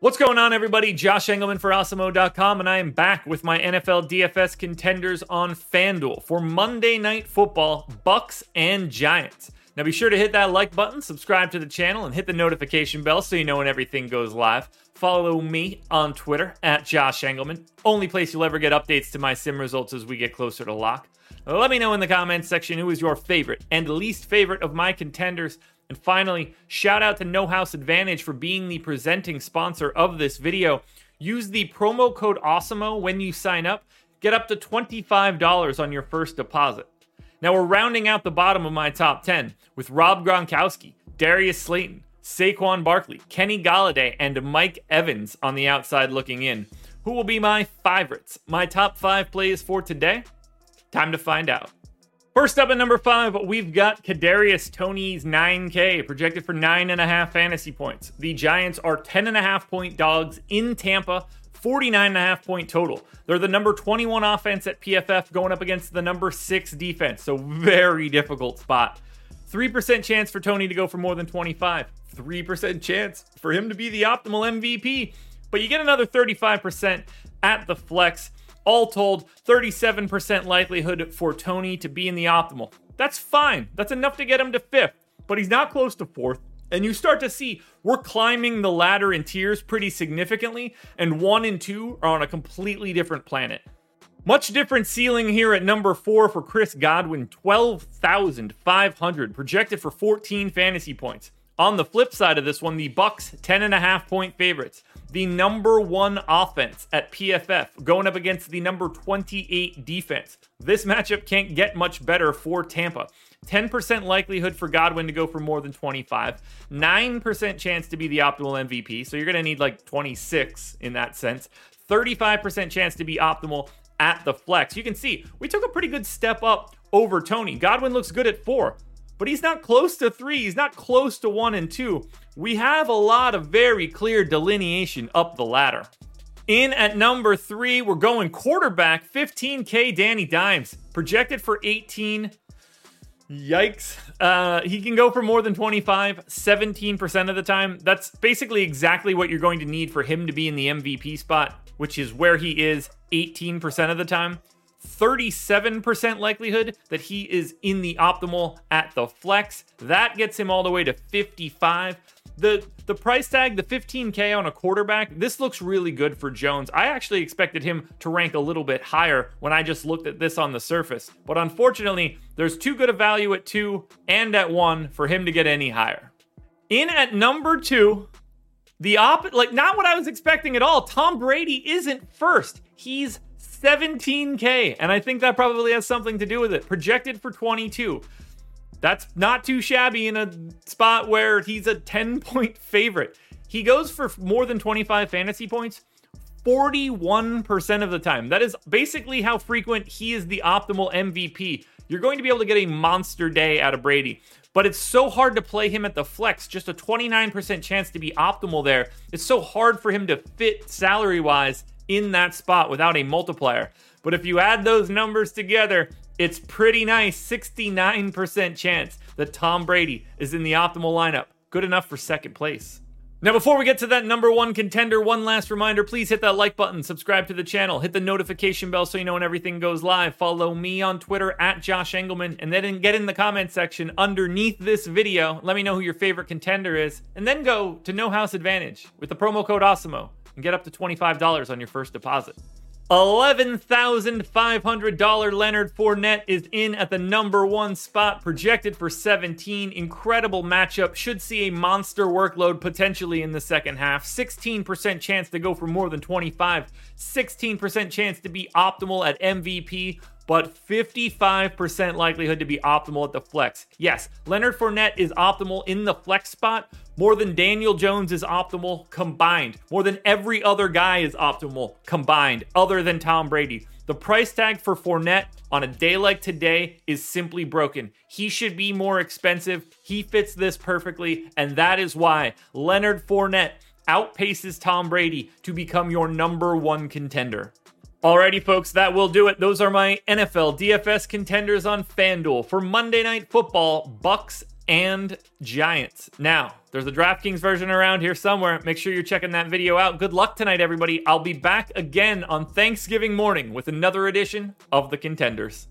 What's going on, everybody? Josh Engleman for Awesemo.com, and I am back with my NFL DFS contenders on FanDuel for Monday Night Football, Bucks and Giants. Now be sure to hit that like button, subscribe to the channel, and hit the notification bell so you know when everything goes live. Follow me on Twitter at Josh Engleman, only place you'll ever get updates to my sim results as we get closer to lock. Let me know in the comments section who is your favorite and least favorite of my contenders. And finally, shout out to No House Advantage for being the presenting sponsor of this video. Use the promo code AWESEMO when you sign up. Get up to $25 on your first deposit. Now we're rounding out the bottom of my top 10 with Rob Gronkowski, Darius Slayton, Saquon Barkley, Kenny Golladay, and Mike Evans on the outside looking in. Who will be my favorites? My top five plays for today? Time to find out. First up at number five, we've got Kadarius Toney's 9K projected for nine and a half fantasy points. The Giants are 10 and a half point dogs in Tampa, 49 and a half point total. They're the number 21 offense at PFF going up against the number six defense, so very difficult spot. 3% chance for Toney to go for more than 25. 3% chance for him to be the optimal MVP. But you get another 35% at the flex. All told, 37% likelihood for Toney to be in the optimal. That's fine. That's enough to get him to fifth, but he's not close to fourth. And you start to see we're climbing the ladder in tiers pretty significantly, and one and two are on a completely different planet. Much different ceiling here at number four for Chris Godwin, 12,500, projected for 14 fantasy points. On the flip side of this one, the Bucks 10 and a half point favorites. The number 1 offense at PFF going up against the number 28 defense. This matchup can't get much better for Tampa. 10% likelihood for Godwin to go for more than 25. 9% chance to be the optimal MVP, so you're going to need like 26 in that sense. 35% chance to be optimal at the flex. You can see we took a pretty good step up over Toney. Godwin looks good at 4 but he's not close to three. He's not close to one and two. We have a lot of very clear delineation up the ladder. In at number three, we're going quarterback 15K Danny Dimes, projected for 18. Yikes. Uh, he can go for more than 25, 17% of the time. That's basically exactly what you're going to need for him to be in the MVP spot, which is where he is 18% of the time. 37% likelihood that he is in the optimal at the flex. That gets him all the way to 55. The the price tag, the 15k on a quarterback, this looks really good for Jones. I actually expected him to rank a little bit higher when I just looked at this on the surface. But unfortunately, there's too good a value at 2 and at 1 for him to get any higher. In at number 2, the op like not what I was expecting at all. Tom Brady isn't first. He's 17K. And I think that probably has something to do with it. Projected for 22. That's not too shabby in a spot where he's a 10 point favorite. He goes for more than 25 fantasy points 41% of the time. That is basically how frequent he is the optimal MVP. You're going to be able to get a monster day out of Brady, but it's so hard to play him at the flex. Just a 29% chance to be optimal there. It's so hard for him to fit salary wise in that spot without a multiplier. But if you add those numbers together, it's pretty nice 69% chance that Tom Brady is in the optimal lineup. Good enough for second place. Now, before we get to that number one contender, one last reminder please hit that like button, subscribe to the channel, hit the notification bell so you know when everything goes live. Follow me on Twitter at Josh Engleman, and then get in the comment section underneath this video. Let me know who your favorite contender is, and then go to No House Advantage with the promo code AWESEMO and get up to $25 on your first deposit. $11,500 Leonard Fournette is in at the number one spot, projected for 17. Incredible matchup. Should see a monster workload potentially in the second half. 16% chance to go for more than 25. 16% chance to be optimal at MVP but 55% likelihood to be optimal at the flex. Yes, Leonard Fournette is optimal in the flex spot more than Daniel Jones is optimal combined, more than every other guy is optimal combined, other than Tom Brady. The price tag for Fournette on a day like today is simply broken. He should be more expensive. He fits this perfectly, and that is why Leonard Fournette outpaces Tom Brady to become your number one contender. Alrighty, folks, that will do it. Those are my NFL DFS contenders on FanDuel for Monday Night Football, Bucks and Giants. Now, there's a DraftKings version around here somewhere. Make sure you're checking that video out. Good luck tonight, everybody. I'll be back again on Thanksgiving morning with another edition of The Contenders.